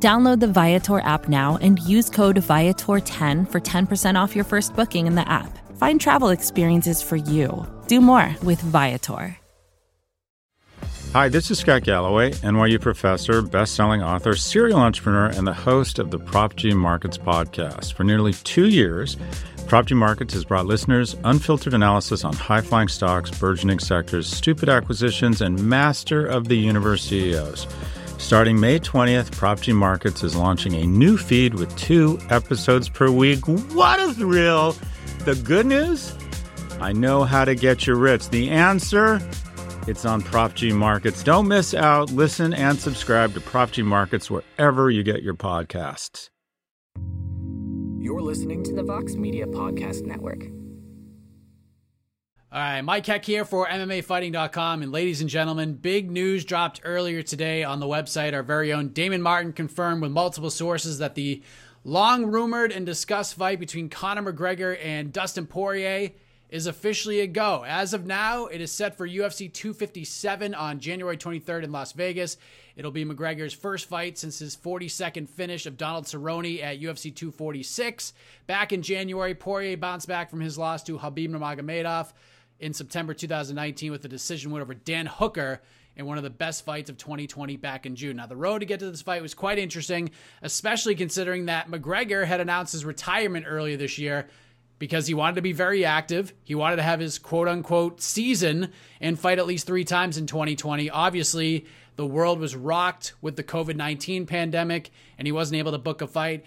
Download the Viator app now and use code Viator10 for 10% off your first booking in the app. Find travel experiences for you. Do more with Viator. Hi, this is Scott Galloway, NYU professor, best-selling author, serial entrepreneur, and the host of the Prop G Markets podcast. For nearly two years, Prop G Markets has brought listeners unfiltered analysis on high-flying stocks, burgeoning sectors, stupid acquisitions, and master of the universe CEOs. Starting May 20th, Prop G Markets is launching a new feed with two episodes per week. What a thrill! The good news? I know how to get you rich. The answer? It's on Prop G Markets. Don't miss out. Listen and subscribe to Prop G Markets wherever you get your podcasts. You're listening to the Vox Media Podcast Network. All right, Mike Heck here for MMAfighting.com. And ladies and gentlemen, big news dropped earlier today on the website. Our very own Damon Martin confirmed with multiple sources that the long rumored and discussed fight between Conor McGregor and Dustin Poirier is officially a go. As of now, it is set for UFC 257 on January 23rd in Las Vegas. It'll be McGregor's first fight since his 42nd finish of Donald Cerrone at UFC 246. Back in January, Poirier bounced back from his loss to Khabib Nurmagomedov in September 2019 with a decision win over Dan Hooker in one of the best fights of 2020 back in June. Now, the road to get to this fight was quite interesting, especially considering that McGregor had announced his retirement earlier this year because he wanted to be very active. He wanted to have his quote unquote season and fight at least three times in 2020. Obviously, the world was rocked with the COVID 19 pandemic and he wasn't able to book a fight.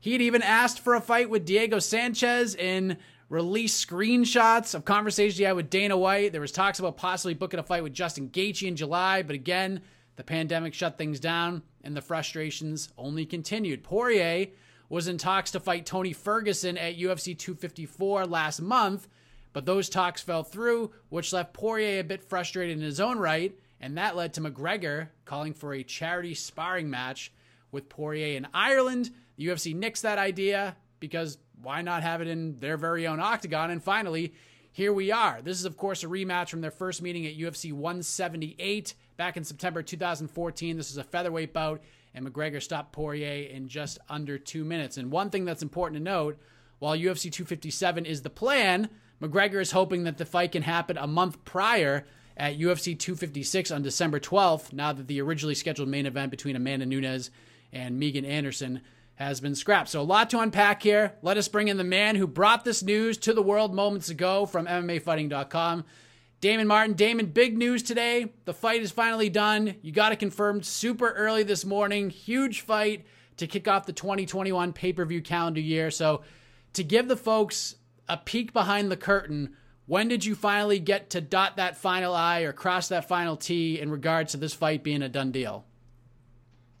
He'd even asked for a fight with Diego Sanchez in released screenshots of conversations he had with Dana White. There was talks about possibly booking a fight with Justin Gaethje in July, but again, the pandemic shut things down and the frustrations only continued. Poirier was in talks to fight Tony Ferguson at UFC 254 last month, but those talks fell through, which left Poirier a bit frustrated in his own right, and that led to McGregor calling for a charity sparring match with Poirier in Ireland. The UFC nixed that idea because why not have it in their very own octagon? And finally, here we are. This is, of course, a rematch from their first meeting at UFC 178 back in September 2014. This is a featherweight bout, and McGregor stopped Poirier in just under two minutes. And one thing that's important to note while UFC 257 is the plan, McGregor is hoping that the fight can happen a month prior at UFC 256 on December 12th, now that the originally scheduled main event between Amanda Nunes and Megan Anderson has been scrapped. So, a lot to unpack here. Let us bring in the man who brought this news to the world moments ago from MMAfighting.com. Damon Martin. Damon, big news today. The fight is finally done. You got it confirmed super early this morning. Huge fight to kick off the 2021 pay per view calendar year. So, to give the folks a peek behind the curtain, when did you finally get to dot that final I or cross that final T in regards to this fight being a done deal?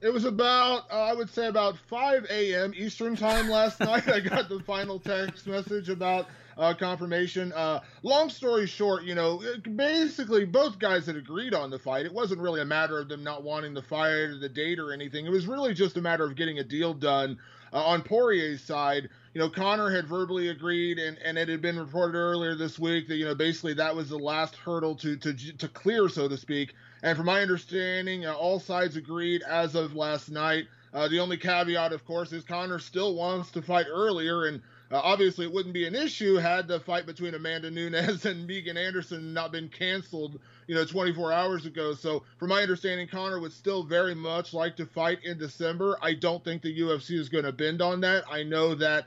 It was about, uh, I would say, about 5 a.m. Eastern time last night. I got the final text message about uh, confirmation. Uh, long story short, you know, basically both guys had agreed on the fight. It wasn't really a matter of them not wanting the fight or the date or anything. It was really just a matter of getting a deal done. Uh, on Poirier's side, you know, Conor had verbally agreed, and, and it had been reported earlier this week that you know basically that was the last hurdle to to to clear, so to speak. And from my understanding, uh, all sides agreed as of last night. Uh, the only caveat, of course, is Conor still wants to fight earlier, and uh, obviously it wouldn't be an issue had the fight between Amanda Nunes and Megan Anderson not been canceled, you know, 24 hours ago. So, from my understanding, Conor would still very much like to fight in December. I don't think the UFC is going to bend on that. I know that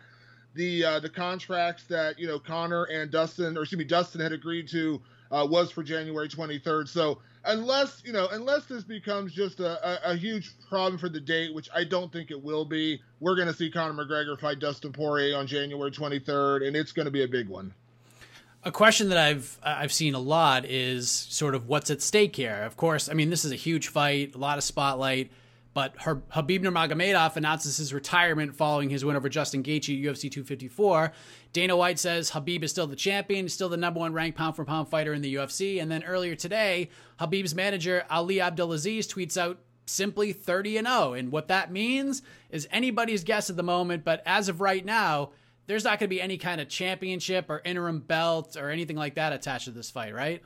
the uh, the contracts that you know Conor and Dustin, or excuse me, Dustin had agreed to uh, was for January 23rd. So unless you know, unless this becomes just a, a, a, huge problem for the date, which I don't think it will be, we're going to see Conor McGregor fight Dustin Poirier on January 23rd, and it's going to be a big one. A question that I've I've seen a lot is sort of what's at stake here. Of course, I mean this is a huge fight, a lot of spotlight, But her, Khabib Nurmagomedov announces his retirement following his win over Justin Gaethje at UFC 254. Dana White says Khabib is still the champion, still the number one ranked pound for pound fighter in the UFC. And then earlier today, Khabib's manager Ali Abdelaziz tweets out simply 30 and 0. And what that means is anybody's guess at the moment, but as of right now, there's not going to be any kind of championship or interim belt or anything like that attached to this fight, right?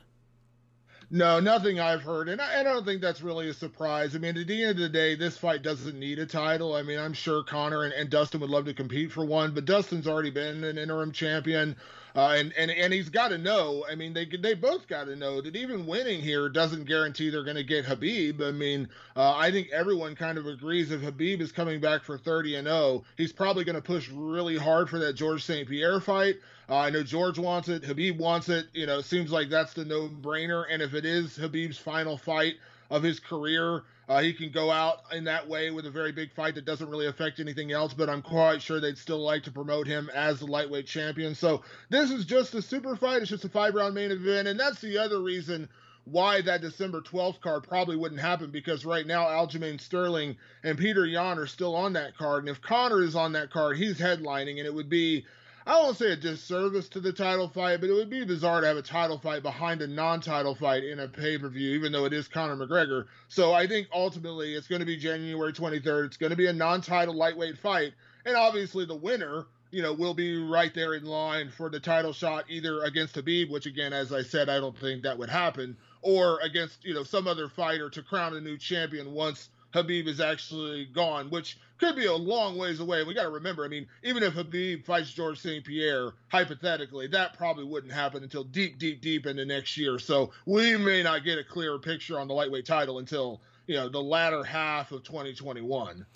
No, nothing I've heard, and I, I, don't think that's really a surprise. I mean, at the end of the day, this fight doesn't need a title. I mean, I'm sure Conor and, and Dustin would love to compete for one, but Dustin's already been an interim champion, uh, and and and he's got to know. I mean, they they both got to know that even winning here doesn't guarantee they're going to get Khabib. I mean, uh, I think everyone kind of agrees if Khabib is coming back for 30 and 0, he's probably going to push really hard for that George St. Pierre fight. Uh, I know George wants it. Khabib wants it. You know, seems like that's the no brainer. And if it is Khabib's final fight of his career, uh, he can go out in that way with a very big fight that doesn't really affect anything else. But I'm quite sure they'd still like to promote him as the lightweight champion. So this is just a super fight. It's just a five round main event. And that's the other reason why that December 12th card probably wouldn't happen because right now Aljamain Sterling and Petr Yan are still on that card. And if Conor is on that card, he's headlining, and it would be I won't say a disservice to the title fight, but it would be bizarre to have a title fight behind a non-title fight in a pay-per-view, even though it is Conor McGregor. So I think ultimately it's going to be January 23rd. It's going to be a non-title lightweight fight, and obviously the winner, you know, will be right there in line for the title shot, either against Khabib, which again, as I said, I don't think that would happen, or against you know some other fighter to crown a new champion once Khabib is actually gone, which could be a long ways away. We got to remember, I mean, even if Khabib fights George St. Pierre, hypothetically, that probably wouldn't happen until deep, deep, deep into next year. So we may not get a clearer picture on the lightweight title until, you know, the latter half of 2021.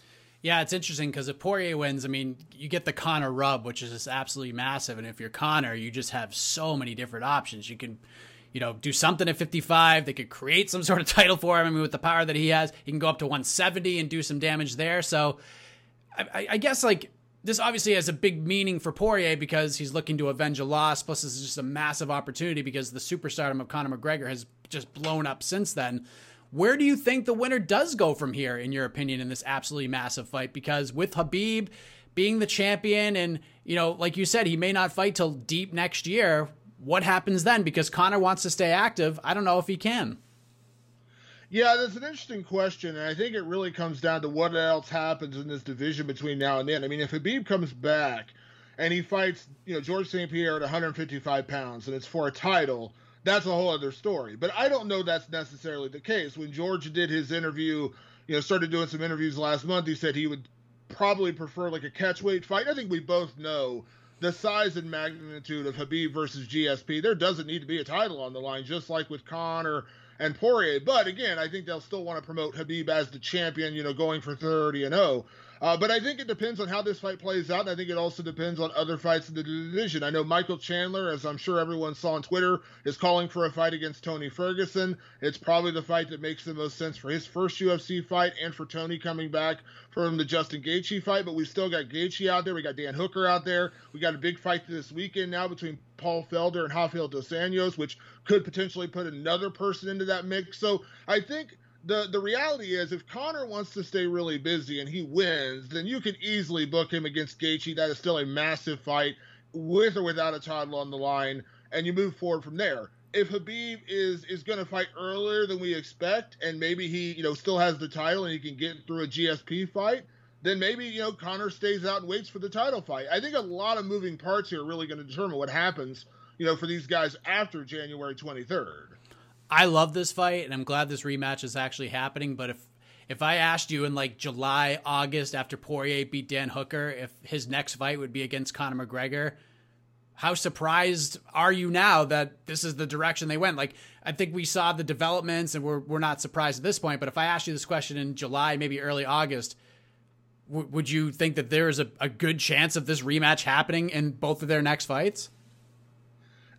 Yeah, it's interesting because if Poirier wins, I mean, you get the Conor rub, which is just absolutely massive. And if you're Conor, you just have so many different options. You can you know, do something at 55. They could create some sort of title for him. I mean, with the power that he has, he can go up to 170 and do some damage there. So I, I guess like this obviously has a big meaning for Poirier because he's looking to avenge a loss. Plus, this is just a massive opportunity because the superstardom of Conor McGregor has just blown up since then. Where do you think the winner does go from here, in your opinion, in this absolutely massive fight? Because with Khabib being the champion, and you know, like you said, he may not fight till deep next year what happens then? Because Conor wants to stay active. I don't know if he can. Yeah, that's an interesting question, and I think it really comes down to what else happens in this division between now and then. I mean, if Khabib comes back and he fights, you know, George St. Pierre at 155 pounds, and it's for a title, that's a whole other story. But I don't know that's necessarily the case. When George did his interview, you know, started doing some interviews last month, he said he would probably prefer like a catchweight fight. I think we both know the size and magnitude of Khabib versus GSP, there doesn't need to be a title on the line, just like with Conor and Poirier. But again, I think they'll still want to promote Khabib as the champion, you know, going for 30 and 0. Uh, but I think it depends on how this fight plays out. And I think it also depends on other fights in the division. I know Michael Chandler, as I'm sure everyone saw on Twitter, is calling for a fight against Tony Ferguson. It's probably the fight that makes the most sense for his first UFC fight and for Tony coming back from the Justin Gaethje fight. But we still got Gaethje out there. We got Dan Hooker out there. We got a big fight this weekend now between Paul Felder and Rafael Dos Anjos, which could potentially put another person into that mix. So I think the the reality is if Conor wants to stay really busy and he wins, then you can easily book him against Gaethje. That is still a massive fight with or without a title on the line, and you move forward from there. If Khabib is is going to fight earlier than we expect, and maybe he you know still has the title and he can get through a GSP fight, then maybe you know Conor stays out and waits for the title fight. I think a lot of moving parts here are really going to determine what happens, you know, for these guys after January 23rd. I love this fight, and I'm glad this rematch is actually happening. But if if I asked you in like July, August, after Poirier beat Dan Hooker, if his next fight would be against Conor McGregor, how surprised are you now that this is the direction they went? Like, I think we saw the developments, and we're we're not surprised at this point. But if I asked you this question in July, maybe early August, w- would you think that there is a, a good chance of this rematch happening in both of their next fights?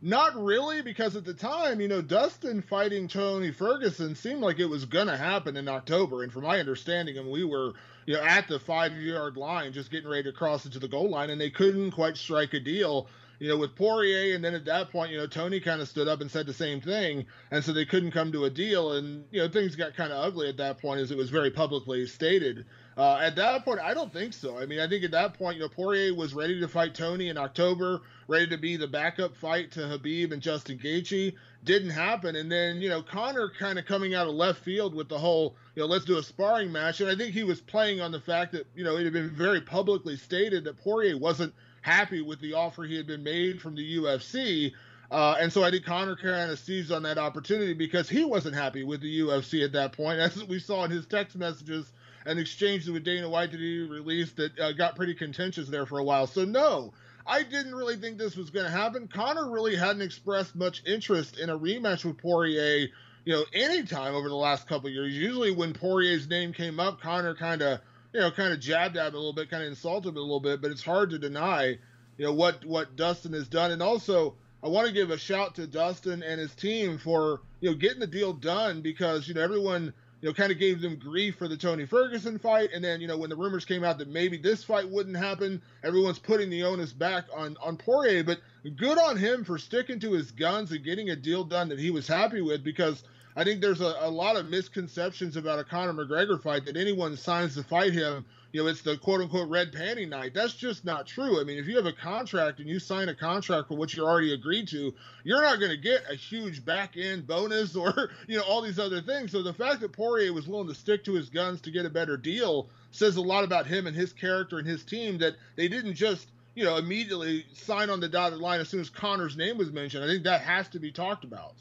Not really, because at the time, you know, Dustin fighting Tony Ferguson seemed like it was going to happen in October. And from my understanding, and we were, you know, at the five yard line, just getting ready to cross into the goal line, and they couldn't quite strike a deal. you know, with Poirier, and then at that point, you know, Tony kind of stood up and said the same thing, and so they couldn't come to a deal, and you know, things got kind of ugly at that point as it was very publicly stated. Uh, at that point, I don't think so. I mean, I think at that point, you know, Poirier was ready to fight Tony in October, ready to be the backup fight to Khabib and Justin Gaethje. Didn't happen, and then you know, Conor kind of coming out of left field with the whole, you know, let's do a sparring match, and I think he was playing on the fact that you know it had been very publicly stated that Poirier wasn't happy with the offer he had been made from the UFC. Uh, and so I think Conor kind of seized on that opportunity because he wasn't happy with the UFC at that point, as we saw in his text messages and exchanges with Dana White that he released that uh, got pretty contentious there for a while. So no, I didn't really think this was going to happen. Conor really hadn't expressed much interest in a rematch with Poirier, you know, anytime over the last couple years. Usually when Poirier's name came up, Conor kind of you know, kind of jabbed at him a little bit, kind of insulted him a little bit, but it's hard to deny, you know, what what Dustin has done. And also, I want to give a shout to Dustin and his team for you know getting the deal done because you know everyone you know kind of gave them grief for the Tony Ferguson fight, and then you know when the rumors came out that maybe this fight wouldn't happen, everyone's putting the onus back on on Poirier. But good on him for sticking to his guns and getting a deal done that he was happy with because I think there's a, a lot of misconceptions about a Conor McGregor fight that anyone signs to fight him, you know, it's the quote unquote red panty night. That's just not true. I mean, if you have a contract and you sign a contract for what you already agreed to, you're not going to get a huge back end bonus or, you know, all these other things. So the fact that Poirier was willing to stick to his guns to get a better deal says a lot about him and his character and his team that they didn't just you know, immediately sign on the dotted line as soon as Conor's name was mentioned. I think that has to be talked about.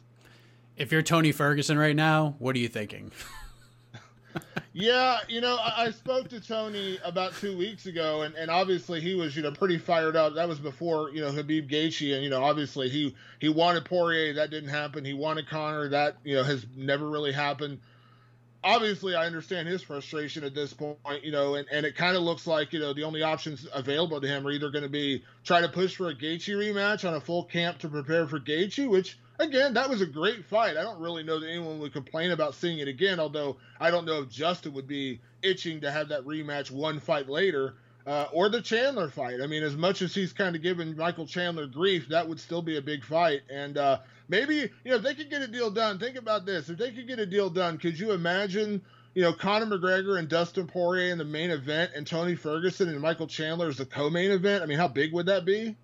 If you're Tony Ferguson right now, what are you thinking? yeah, you know, I, I, spoke to Tony about two weeks ago, and, and obviously he was, you know, pretty fired up. That was before, you know, Khabib Gaethje, and you know, obviously he he wanted Poirier, that didn't happen. He wanted Conor, that you know has never really happened. Obviously, I understand his frustration at this point, you know, and, and it kind of looks like, you know, the only options available to him are either going to be try to push for a Gaethje rematch on a full camp to prepare for Gaethje, which again, that was a great fight. I don't really know that anyone would complain about seeing it again, although I don't know if Justin would be itching to have that rematch one fight later. Uh, or the Chandler fight. I mean, as much as he's kind of given Michael Chandler grief, that would still be a big fight. And uh, maybe, you know, if they could get a deal done, think about this. If they could get a deal done, could you imagine, you know, Conor McGregor and Dustin Poirier in the main event and Tony Ferguson and Michael Chandler as the co main event? I mean, how big would that be?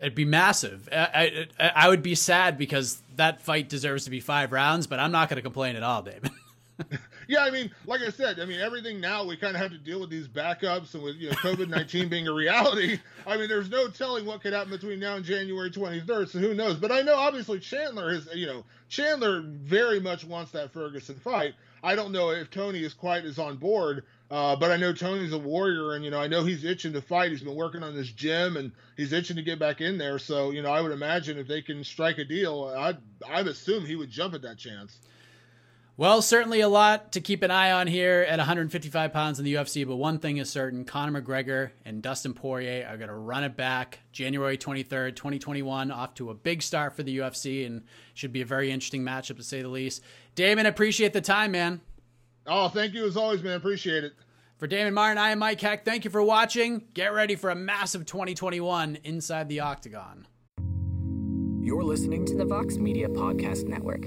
It'd be massive. I, I, I would be sad because that fight deserves to be five rounds, but I'm not going to complain at all, David. yeah, I mean, like I said, I mean, everything now we kind of have to deal with these backups and with you know COVID nineteen being a reality. I mean, there's no telling what could happen between now and January 23rd. So who knows? But I know obviously Chandler is you know Chandler very much wants that Ferguson fight. I don't know if Tony is quite as on board. Uh, but I know Tony's a warrior, and you know I know he's itching to fight. He's been working on this gym, and he's itching to get back in there. So you know I would imagine if they can strike a deal, I'd I'd assume he would jump at that chance. Well, certainly a lot to keep an eye on here at 155 pounds in the UFC, but one thing is certain Conor McGregor and Dustin Poirier are going to run it back January 23rd, 2021, off to a big start for the UFC and should be a very interesting matchup to say the least. Damon, appreciate the time, man. Oh, thank you as always, man. Appreciate it. For Damon Martin, I am Mike Heck. Thank you for watching. Get ready for a massive 2021 inside the Octagon. You're listening to the Vox Media Podcast Network.